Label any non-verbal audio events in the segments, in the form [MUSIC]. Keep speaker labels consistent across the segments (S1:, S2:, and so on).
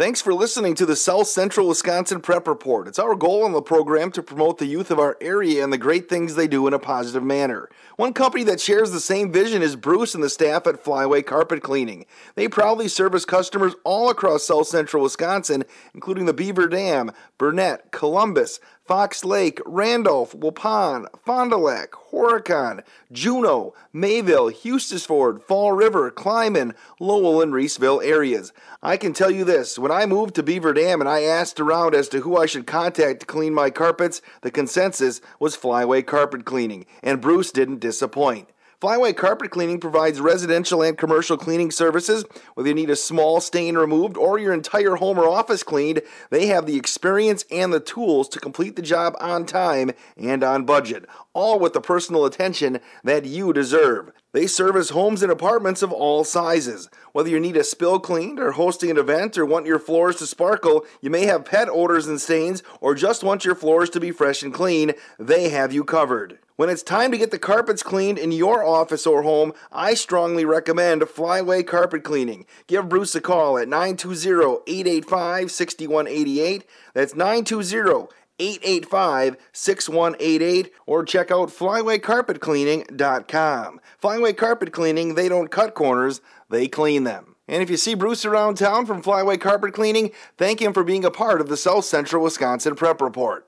S1: Thanks for listening to the South Central Wisconsin Prep Report. It's our goal on the program to promote the youth of our area and the great things they do in a positive manner. One company that shares the same vision is Bruce and the staff at Flyway Carpet Cleaning. They proudly service customers all across South Central Wisconsin, including the Beaver Dam, Burnett, Columbus, Fox Lake, Randolph, Waupun, Fond du Lac, Horicon, Juneau, Mayville, Hustisford, Fall River, Clyman, Lowell, and Reeseville areas. I can tell you this when I moved to Beaver Dam and I asked around as to who I should contact to clean my carpets, the consensus was Flyway Carpet Cleaning, and Bruce didn't disappoint. Flyway Carpet Cleaning provides residential and commercial cleaning services. Whether you need a small stain removed or your entire home or office cleaned, they have the experience and the tools to complete the job on time and on budget, all with the personal attention that you deserve. They service homes and apartments of all sizes. Whether you need a spill cleaned or hosting an event or want your floors to sparkle, you may have pet odors and stains, or just want your floors to be fresh and clean, they have you covered. When it's time to get the carpets cleaned in your office or home, I strongly recommend Flyway Carpet Cleaning. Give Bruce a call at 920-885-6188. That's 920 885 6188 or check out flywaycarpetcleaning.com. Flyway Carpet Cleaning, they don't cut corners, they clean them. And if you see Bruce around town from Flyway Carpet Cleaning, thank him for being a part of the South Central Wisconsin Prep Report.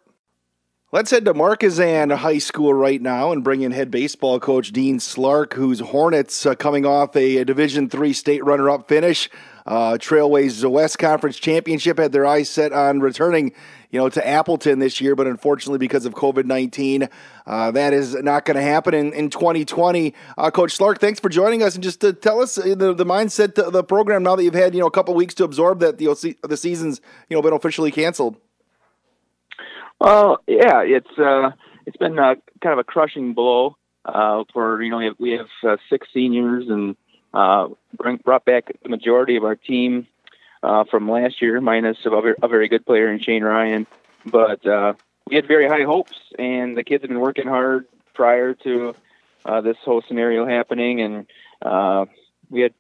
S1: Let's head to Markesan High School right now and bring in head baseball coach Dean Slark, whose Hornets uh, coming off a, a Division Three state runner-up finish. Uh, Trailways West Conference Championship had their eyes set on returning, you know, to Appleton this year, but unfortunately because of COVID nineteen, uh, that is not going to happen in, in 2020. Uh, coach Slark, thanks for joining us and just to tell us uh, the, the mindset the program now that you've had you know a couple weeks to absorb that the the season's you know been officially canceled.
S2: Well, yeah, it's uh, it's been uh, kind of a crushing blow uh, for you know we have, we have uh, six seniors and uh, bring, brought back the majority of our team uh, from last year, minus a, a very good player in Shane Ryan. But uh, we had very high hopes, and the kids have been working hard prior to uh, this whole scenario happening, and uh, we had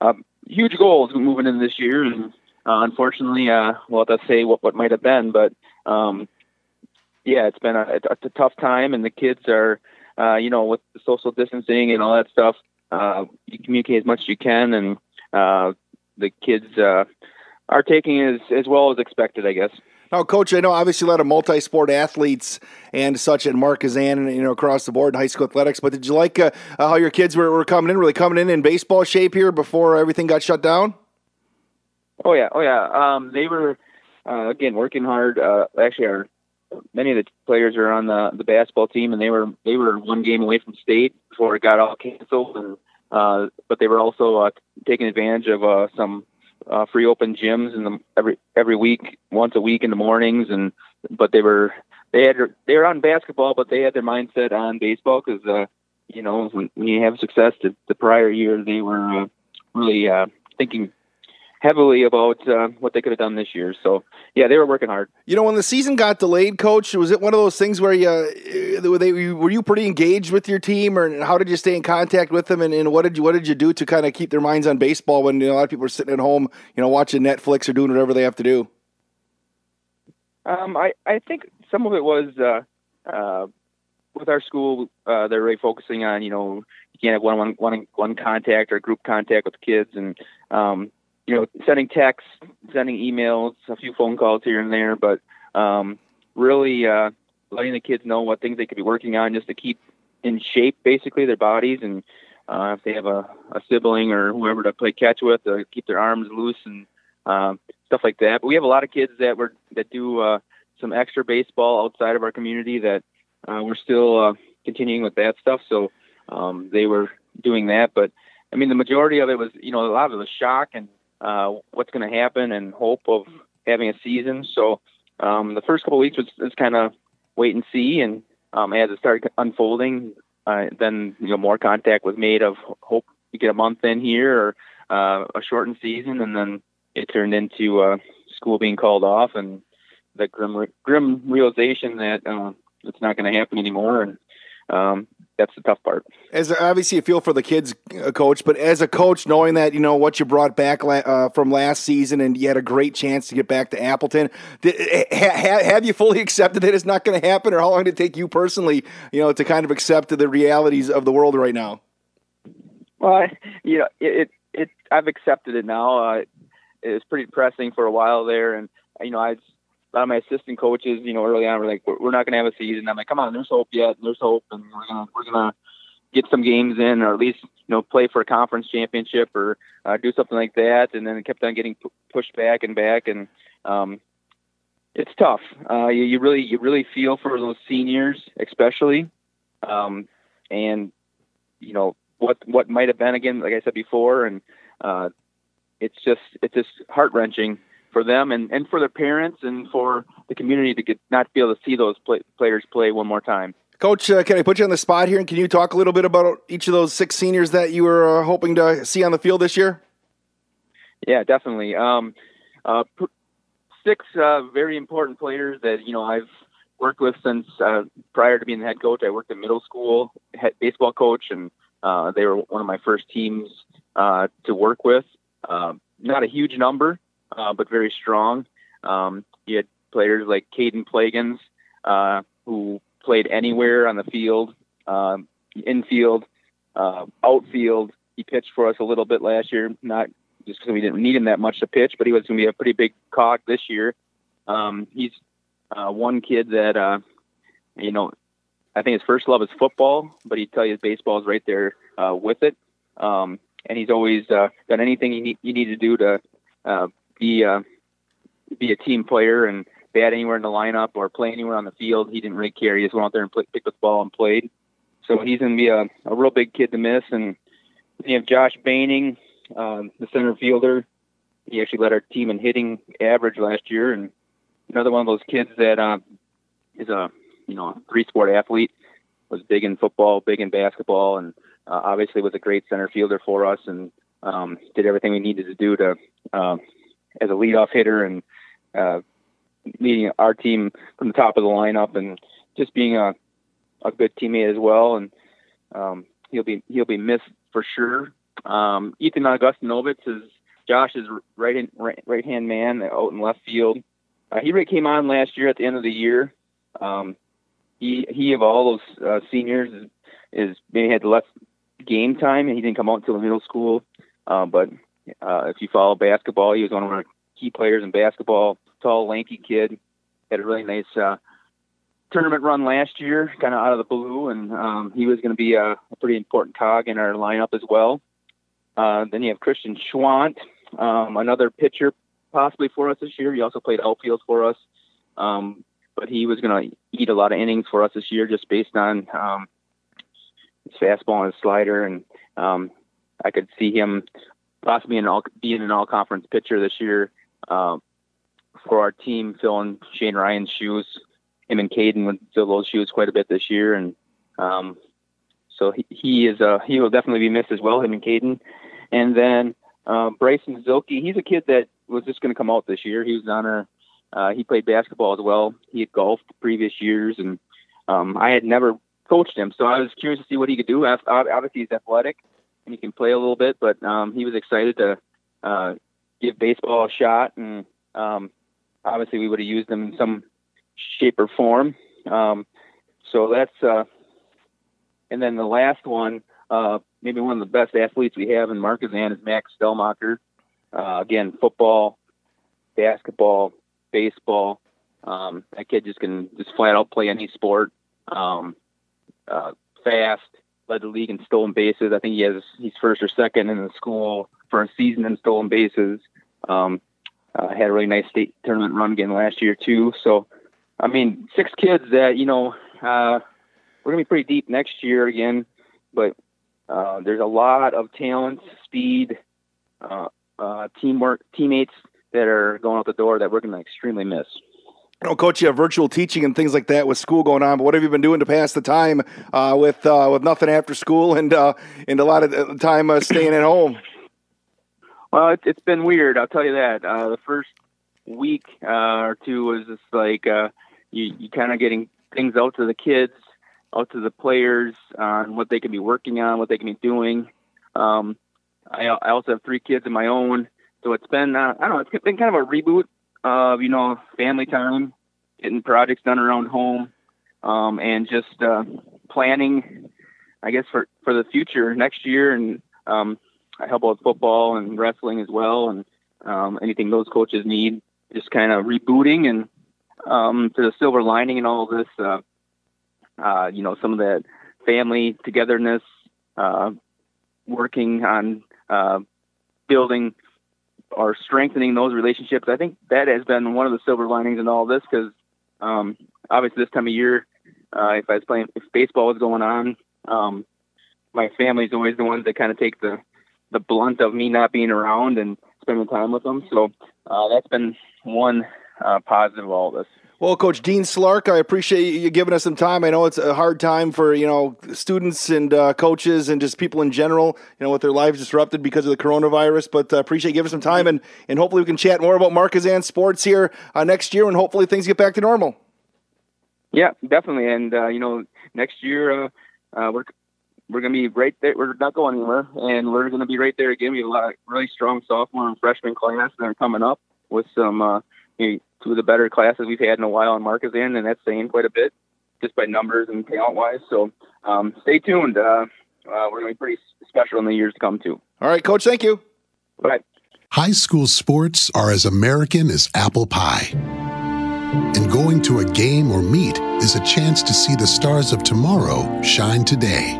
S2: uh, huge goals moving in this year. And uh, unfortunately, uh, well, let's say what what might have been, but um, yeah, it's been a, it's a tough time, and the kids are, uh, you know, with the social distancing and all that stuff. Uh, you communicate as much as you can, and uh, the kids uh, are taking as as well as expected, I guess.
S1: Now, coach, I know obviously a lot of multi-sport athletes and such and Mark at and you know, across the board in high school athletics. But did you like uh, how your kids were, were coming in, really coming in in baseball shape here before everything got shut down?
S2: Oh yeah, oh yeah. Um, they were uh, again working hard. Uh, actually, our many of the players are on the the basketball team, and they were they were one game away from state before it got all canceled. And uh, but they were also uh, taking advantage of uh, some uh, free open gyms in every every week, once a week in the mornings. And but they were they had they were on basketball, but they had their mindset on baseball because uh, you know when, when you have success, the, the prior year they were uh, really uh, thinking heavily about uh, what they could have done this year. So yeah, they were working hard.
S1: You know, when the season got delayed, coach, was it one of those things where you uh, were, they, were you pretty engaged with your team, or how did you stay in contact with them, and, and what did you what did you do to kind of keep their minds on baseball when you know, a lot of people are sitting at home, you know, watching Netflix or doing whatever they have to do?
S2: Um, I I think some of it was. Uh, uh, with our school, uh, they're really focusing on you know you can't have one one one one contact or group contact with the kids, and um, you know, sending texts, sending emails, a few phone calls here and there, but um, really uh, letting the kids know what things they could be working on just to keep in shape, basically their bodies, and uh, if they have a, a sibling or whoever to play catch with, to keep their arms loose and uh, stuff like that. But we have a lot of kids that were that do uh, some extra baseball outside of our community that uh, we're still uh, continuing with that stuff. So um, they were doing that, but I mean, the majority of it was, you know, a lot of was shock and uh, what's going to happen and hope of having a season. So um, the first couple weeks was, kind of wait and see, and um, as it started unfolding, uh, then you know more contact was made of hope you get a month in here or uh, a shortened season, and then it turned into uh, school being called off and the grim grim realization that uh, it's not going to happen anymore. And um, that's the tough part.
S1: As obviously a feel for the kids, uh, coach, but as a coach, knowing that you know what you brought back uh, from last season, and you had a great chance to get back to Appleton, did, ha, have you fully [LAUGHS] accepted that it's not going to happen, or how long did it take you personally, you know, to kind of accept the realities of the world right now?
S2: Well, I, you know, it, it, it I've accepted it now. Uh, it was pretty depressing for a while there, and you know, I a lot of my assistant coaches, you know, early on were like, we're, we're not going to have a season. I'm like, come on, there's hope yet. And there's hope, and we're gonna we're gonna get some games in, or at least you know play for a conference championship, or uh, do something like that. And then it kept on getting p- pushed back and back, and um, it's tough. Uh, you, you really you really feel for those seniors, especially, um, and you know what what might have been again, like I said before, and uh, it's just it's just heart wrenching for them and, and for their parents and for the community to get not be able to see those play, players play one more time.
S1: Coach, uh, can I put you on the spot here? And can you talk a little bit about each of those six seniors that you were uh, hoping to see on the field this year?
S2: Yeah, definitely. Um, uh, six uh, very important players that you know I've worked with since uh, prior to being the head coach. I worked at middle school head baseball coach, and uh, they were one of my first teams to work with. Um, not a huge number, uh, but very strong. Um, you had players like Caden Plagans, uh, who played anywhere on the field, um, infield, uh, outfield. He pitched for us a little bit last year, not just because we didn't need him that much to pitch, but he was going to be a pretty big cog this year. Um, he's uh, one kid that, uh, you know, I think his first love is football, but he'd tell you baseball is right there uh, with it. Um, and he's always uh, done anything you need, you need to do to uh, be uh, be a team player and bat anywhere in the lineup or play anywhere on the field. He didn't really care. He just went out there and play, picked up the ball and played. So he's going to be a, a real big kid to miss. And you have Josh Baining, um, the center fielder. He actually led our team in hitting average last year, and another one of those kids that uh, is a you know three sport athlete. Was big in football, big in basketball, and uh, obviously was a great center fielder for us, and um, did everything we needed to do to um, as a leadoff hitter and uh, leading our team from the top of the lineup and just being a, a good teammate as well. And um, he'll be he'll be missed for sure. Um, Ethan Augustinovitz is Josh's right right, hand man out in left field. Uh, he really came on last year at the end of the year. Um, he he of all those uh, seniors is, is maybe had the less game time and he didn't come out until middle school. Uh, but uh, if you follow basketball, he was one of our key players in basketball. Tall, lanky kid, had a really nice uh, tournament run last year, kind of out of the blue, and um, he was going to be a, a, pretty important cog in our lineup as well. Uh, then you have Christian Schwant, um, another pitcher possibly for us this year. He also played outfield for us, um, but he was going to eat a lot of innings for us this year just based on um, his fastball and his slider, and um, I could see him possibly an all, being an all conference pitcher this year um, for our team, filling Shane Ryan's shoes. Him and Caden would fill those shoes quite a bit this year, and um, so he, he is uh, he will definitely be missed as well. Him and Caden, and then uh, Bryson Zilke. He's a kid that was just going to come out this year. He was on a uh, he played basketball as well. He had golfed previous years, and um, I had never coached him, so I was curious to see what he could do. Obviously, he's athletic and he can play a little bit, but um, he was excited to uh, give baseball a shot, and um, obviously we would have used him in some shape or form. Um, so that's uh, and then the last one, uh, maybe one of the best athletes we have in Markesan is Max Stelmacher. Uh, again, football, basketball, baseball. Um, that kid just can just flat out play any sport. Um, uh, fast, led the league in stolen bases. I think he has he's first or second in the school for a season in stolen bases. Um, uh, had a really nice state tournament run again last year too. So, I mean, six kids that you know uh, we're gonna be pretty deep next year again, but uh, there's a lot of talent, speed, uh, uh, teamwork, teammates that are going out the door that we're gonna extremely miss.
S1: I know, Coach, you have virtual teaching and things like that with school going on. But what have you been doing to pass the time uh, with uh, with nothing after school and uh, and a lot of uh, time uh, staying at home?
S2: Well, it, has been weird. I'll tell you that. Uh, the first week or two was just like you you kind of getting things out to the kids, out to the players on what they can be working on, what they can be doing. Um, I, I also have three kids of my own, so it's been uh, I don't know it's been kind of a reboot you know family time, getting projects done around home, um, and just uh, planning, I guess for for the future next year. And um, I help out with football and wrestling as well, and um, anything those coaches need. Just kind of rebooting and um, to the silver lining in all this. Uh, uh, you know, some of that family togetherness, uh, working on uh, building or strengthening those relationships. I think that has been one of the silver linings in all this because um, obviously this time of year, uh, if I was playing, if baseball was going on, um, my family's always the ones that kind of take the the blunt of me not being around and spending time with them. So uh, that's been one uh, positive of all this.
S1: Well, Coach Dean Slark, I appreciate you giving us some time. I know it's a hard time for you know students and uh, coaches and just people in general, you know, with their lives disrupted because of the coronavirus. But uh, appreciate you giving us some time, and and hopefully we can chat more about Markesan sports here uh, next year, and hopefully things get back to normal.
S2: Yeah, definitely, and uh, you know, next year uh, uh, we're we're to be right there. We're not going anywhere, and we're to be right there again. We have a lot of really strong sophomore and freshman class that are coming up with some two of the better classes we've had in a while and Markesan and that's saying quite a bit just by numbers and talent wise. So um, stay tuned. Uh, uh, we're going to be pretty special in the years to come, too.
S1: All right, Coach. Thank you.
S2: Bye.
S3: High school sports are as American as apple pie. And going to a game or meet is a chance to see the stars of tomorrow shine today.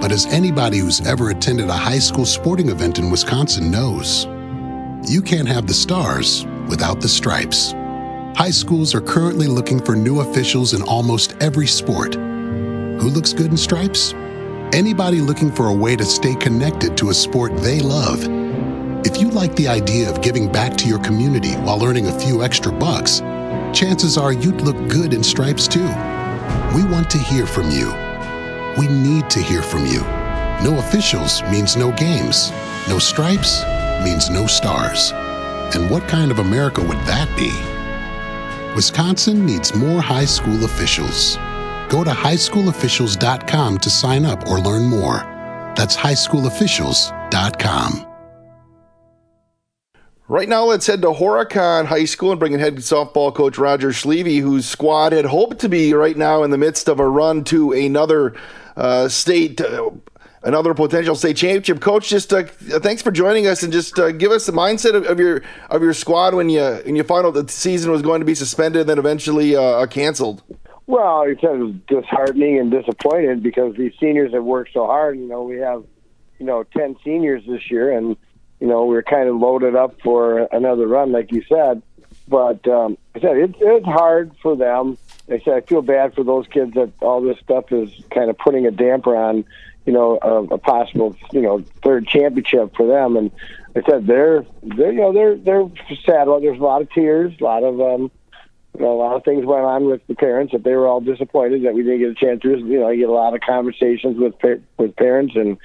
S3: But as anybody who's ever attended a high school sporting event in Wisconsin knows, you can't have the stars without the stripes. High schools are currently looking for new officials in almost every sport. Who looks good in stripes? Anybody looking for a way to stay connected to a sport they love. If you like the idea of giving back to your community while earning a few extra bucks, chances are you'd look good in stripes too. We want to hear from you. We need to hear from you. No officials means no games. No stripes means no stars. And what kind of America would that be? Wisconsin needs more high school officials. Go to highschoolofficials.com to sign up or learn more. That's highschoolofficials.com.
S1: Right now, let's head to Horicon High School and bring in head softball coach Roger Schleve, whose squad had hoped to be right now in the midst of a run to another uh, state uh, another potential state championship. Coach, just uh, thanks for joining us and just uh, give us the mindset of, of, your of your squad when you when you found out that the season was going to be suspended and then eventually uh, canceled.
S4: Well, it's disheartening and disappointed because these seniors have worked so hard. You know, we have you know ten seniors this year, and you know we're kind of loaded up for another run, like you said. But um, I said it's it's hard for them. I said I feel bad for those kids that all this stuff is kind of putting a damper on you know, a, a possible, you know, third championship for them. And I said they're, they're, you know, they're they're sad. Well, There's a lot of tears, a lot of, um, you know, a lot of things went on with the parents that they were all disappointed that we didn't get a chance to. You know, I get a lot of conversations with with parents and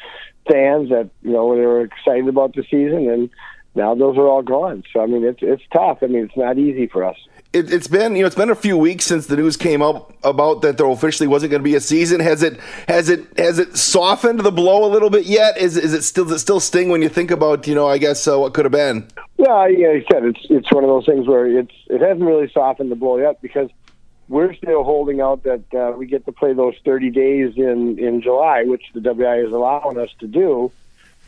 S4: fans that you know they were excited about the season, and now those are all gone. So I mean, it's it's tough. I mean, it's not easy for us
S1: it, has been you know it's been a few weeks since the news came up about that there officially wasn't going to be a season. Has it has it has it softened the blow a little bit yet? Is is it still does it still sting when you think about you know I guess uh, what could have been?
S4: Yeah, yeah, I said it's it's one of those things where it's it hasn't really softened the blow yet because we're still holding out that uh, we get to play those 30 days in in July, which the WIAA is allowing us to do.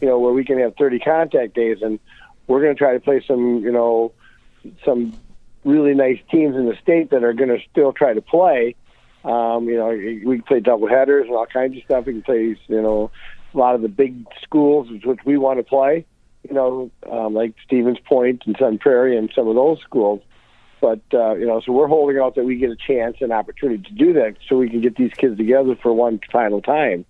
S4: You know, where we can have 30 contact days, and we're going to try to play some you know some really nice teams in the state that are going to still try to play. Um, you know, we can play double headers and all kinds of stuff. We can play, you know, a lot of the big schools which we want to play. You know, um, like Stevens Point and Sun Prairie and some of those schools. But uh, you know, so we're holding out that we get a chance and opportunity to do that, so we can get these kids together for one final time.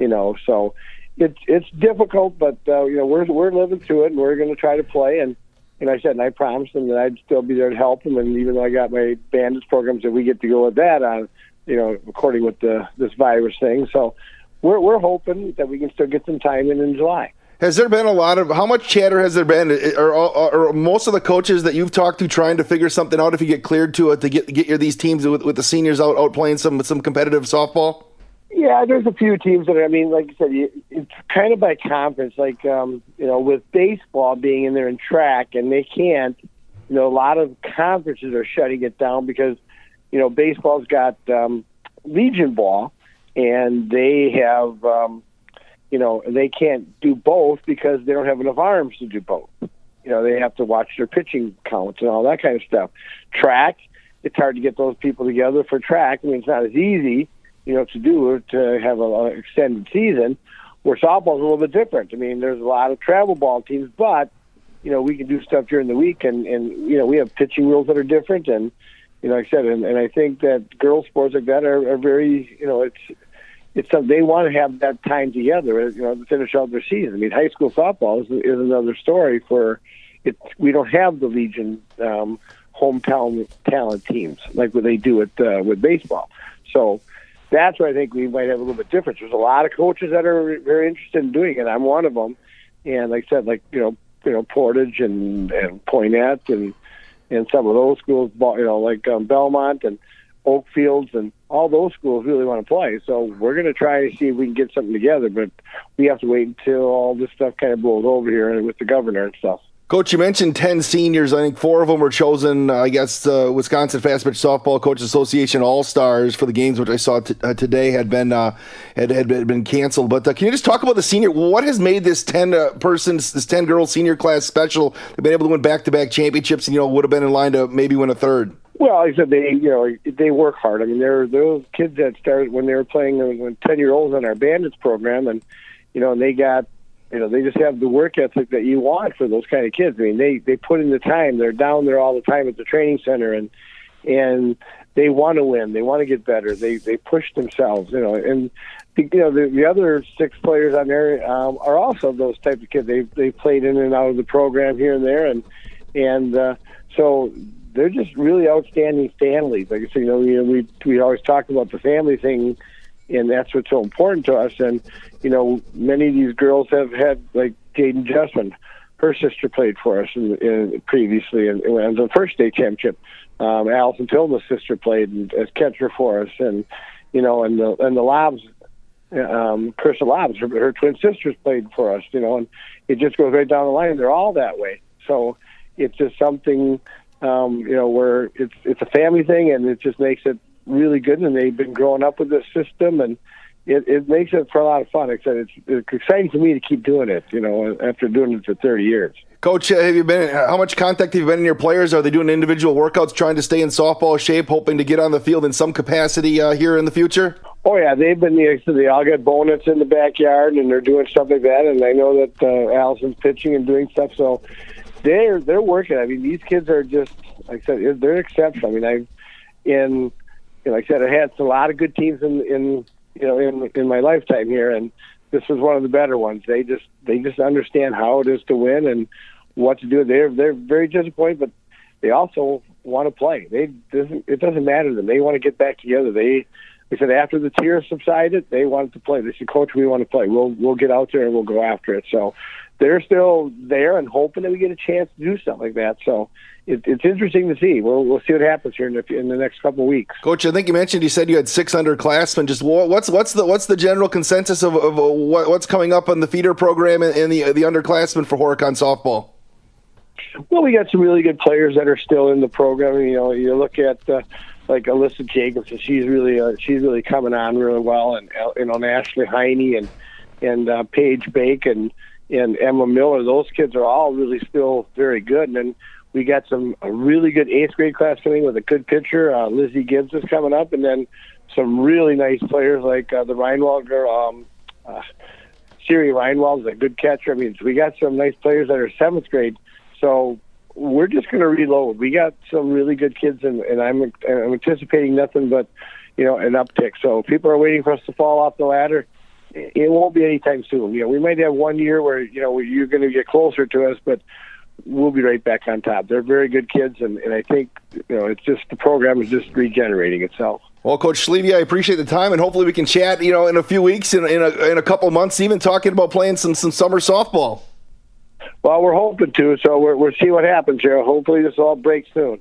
S4: You know, so it's it's difficult, but uh, you know, we're we're living through it, and we're going to try to play and and I said, and I promised them that I'd still be there to help them. And even though I got my bandits programs, that we get to go with that on, you know, according with the this virus thing. So we're we're hoping that we can still get some time in in July.
S1: Has there been a lot of how much chatter has there been? Or, or, or, most of the coaches that you've talked to trying to figure something out if you get cleared to it to get get your these teams with, with the seniors out out playing some some competitive softball?
S4: Yeah, there's a few teams that are, I mean, like you said, it's kind of by conference. Like, um, you know, with baseball being in there in track, and they can't, you know, a lot of conferences are shutting it down because, you know, baseball's got um, Legion ball, and they have, um, you know, they can't do both because they don't have enough arms to do both. You know, they have to watch their pitching counts and all that kind of stuff. Track, it's hard to get those people together for track. I mean, it's not as easy, you know, to do to have an extended season. Where softball's a little bit different. I mean, there's a lot of travel ball teams, but you know, we can do stuff during the week, and and you know, we have pitching rules that are different, and you know, like I said, and, and I think that girls' sports like that are, are very, you know, it's it's something they want to have that time together, you know, to finish out their season. I mean, high school softball is, is another story for it. We don't have the Legion um, hometown talent teams like what they do at uh, with baseball. So that's where I think we might have a little bit difference. There's a lot of coaches that are very interested in doing it. I'm one of them, and like I said, like you know, you know, Portage and and Poynette and and some of those schools, you know, like um, Belmont and Oakfields and all those schools really want to play. So we're going to try to see if we can get something together, but we have to wait until all this stuff kind of blows over here and with the governor and stuff.
S1: Coach, you mentioned 10 seniors. I think four of them were chosen, uh, I guess, uh, Wisconsin Fast Pitch Softball Coaches Association All Stars for the games, which I saw t- uh, today had been uh, had, had been canceled. But uh, can you just talk about the senior? What has made this 10 uh, person, this 10 girl senior class special? They've been able to win back to back championships and, you know, would have been in line to maybe win a third.
S4: Well, I said, they you know they work hard. I mean, they're those kids that started when they were playing when ten year olds on our bandits program, and you know, and they got you know they just have the work ethic that you want for those kind of kids. I mean, they they put in the time. They're down there all the time at the training center, and and they want to win. They want to get better. They they push themselves. You know, and you know the, the other six players on there um, are also those types of kids. They they played in and out of the program here and there, and and uh, so they're just really outstanding families. Like I said, you know, we we we always talk about the family thing and that's what's so important to us. And you know, many of these girls have had like Jaden Justman. Her sister played for us in, in, previously and in the first state championship. Um, Allison Tillman's sister played as catcher for us, and you know, and the and the Lobs, um, Lobs, her, her twin sisters played for us. You know, and it just goes right down the line. They're all that way. So it's just something, um, you know, where it's it's a family thing, and it just makes it really good, and they've been growing up with this system, and it, it makes it for a lot of fun. Said, it's, it's exciting for me to keep doing it. You know, after doing it for thirty years.
S1: Coach, have you been? How much contact have you been in your players? Are they doing individual workouts, trying to stay in softball shape, hoping to get on the field in some capacity uh, here in the future?
S4: Oh yeah, they've been. So they all got bonus in the backyard, and they're doing stuff like that. And I know that uh, Allison's pitching and doing stuff. So they're they're working. I mean, these kids are just like I said, they're exceptional. I mean, I in know, like I said, I had a lot of good teams in in you know in in my lifetime here, and this was one of the better ones. They just they just understand how it is to win and what to do. They're they're very disappointed, but they also want to play. They doesn't it doesn't matter to them. They want to get back together. They they said after the tears subsided, they wanted to play. They said, "Coach, we want to play. We'll we'll get out there and we'll go after it." So they're still there and hoping that we get a chance to do something like that. So it, it's interesting to see. We'll we'll see what happens here in the, in the next couple of weeks.
S1: Coach, I think you mentioned you said you had six underclassmen. Just what's what's the what's the general consensus of, of what, what's coming up on the feeder program and, and the the underclassmen for Horicon softball?
S4: Well, we got some really good players that are still in the program. You know, you look at uh, like Alyssa Jacobson. She's really uh, she's really coming on really well, and uh, you know, and Ashley Heine and and uh, Paige Bake and Emma Miller. Those kids are all really still very good, and then we got some a really good eighth grade class coming with a good pitcher. Uh, Lizzie Gibbs is coming up, and then some really nice players like uh, the Reinwald girl, um, uh, Siri Reinwald is a good catcher. I mean, we got some nice players that are seventh grade. So we're just going to reload. We got some really good kids, and, and I'm I'm anticipating nothing but you know an uptick. So people are waiting for us to fall off the ladder. It won't be anytime soon. You know, we might have one year where you know you're going to get closer to us, but we'll be right back on top. They're very good kids, and, and I think you know it's just the program is just regenerating itself.
S1: Well, Coach Schlevy, I appreciate the time, and hopefully we can chat. You know, in a few weeks, in, in a in a couple months, even talking about playing some some summer softball.
S4: Well, we're hoping to, so we're we'll see what happens here. Hopefully, this all breaks soon.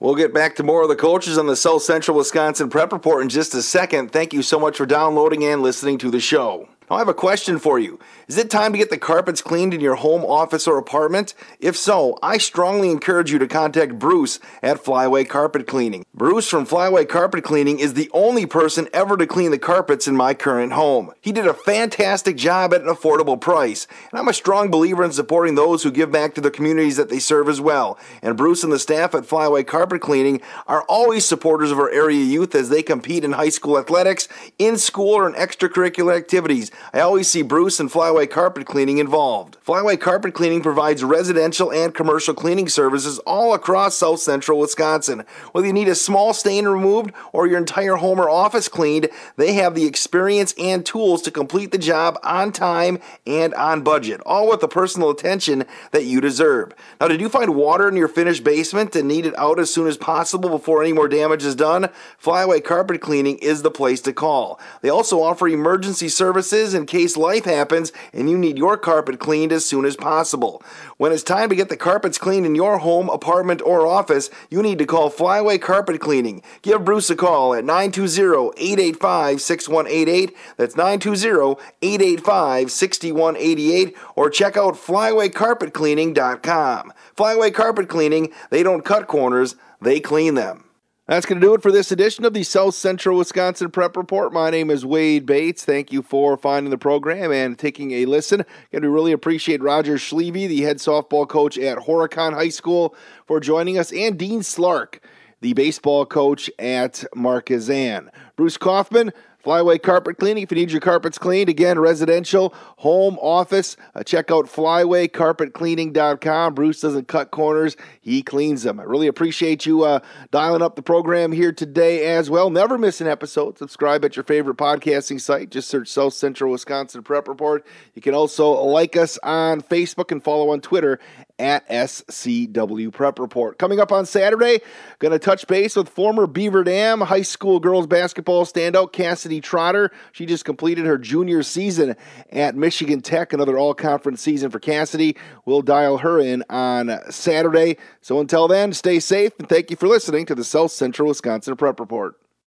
S1: We'll get back to more of the coaches on the South Central Wisconsin Prep Report in just a second. Thank you so much for downloading and listening to the show. Now, I have a question for you. Is it time to get the carpets cleaned in your home, office, or apartment? If so, I strongly encourage you to contact Bruce at Flyway Carpet Cleaning. Bruce from Flyway Carpet Cleaning is the only person ever to clean the carpets in my current home. He did a fantastic job at an affordable price, and I'm a strong believer in supporting those who give back to the communities that they serve as well. And Bruce and the staff at Flyway Carpet Cleaning are always supporters of our area youth as they compete in high school athletics, in school, or in extracurricular activities. I always see Bruce and Flyway Carpet Cleaning involved. Flyway Carpet Cleaning provides residential and commercial cleaning services all across south central Wisconsin. Whether you need a small stain removed or your entire home or office cleaned, they have the experience and tools to complete the job on time and on budget, all with the personal attention that you deserve. Now, did you find water in your finished basement and need it out as soon as possible before any more damage is done? Flyway Carpet Cleaning is the place to call. They also offer emergency services in case life happens and you need your carpet cleaned as soon as possible. When it's time to get the carpets cleaned in your home, apartment, or office, you need to call Flyway Carpet Cleaning. Give Bruce a call at 920-885-6188. That's 920-885-6188 or check out flywaycarpetcleaning.com. Flyway Carpet Cleaning, they don't cut corners, they clean them. That's going to do it for this edition of the South Central Wisconsin Prep Report. My name is Wade Bates. Thank you for finding the program and taking a listen. Going to really appreciate Roger Schlevy, the head softball coach at Horicon High School, for joining us, and Dean Slark, the baseball coach at Markesan. Bruce Kaufman, Flyway Carpet Cleaning. If you need your carpets cleaned, again, residential, home, office, uh, check out flywaycarpetcleaning.com. Bruce doesn't cut corners, he cleans them. I really appreciate you uh, dialing up the program here today as well. Never miss an episode. Subscribe at your favorite podcasting site. Just search South Central Wisconsin Prep Report. You can also like us on Facebook and follow on Twitter at SCW Prep Report. Coming up on Saturday, going to touch base with former Beaver Dam high school girls basketball standout Cassidy Trotter. She just completed her junior season at Michigan Tech, another all conference season for Cassidy. We'll dial her in on Saturday. So until then, stay safe and thank you for listening to the South Central Wisconsin Prep Report.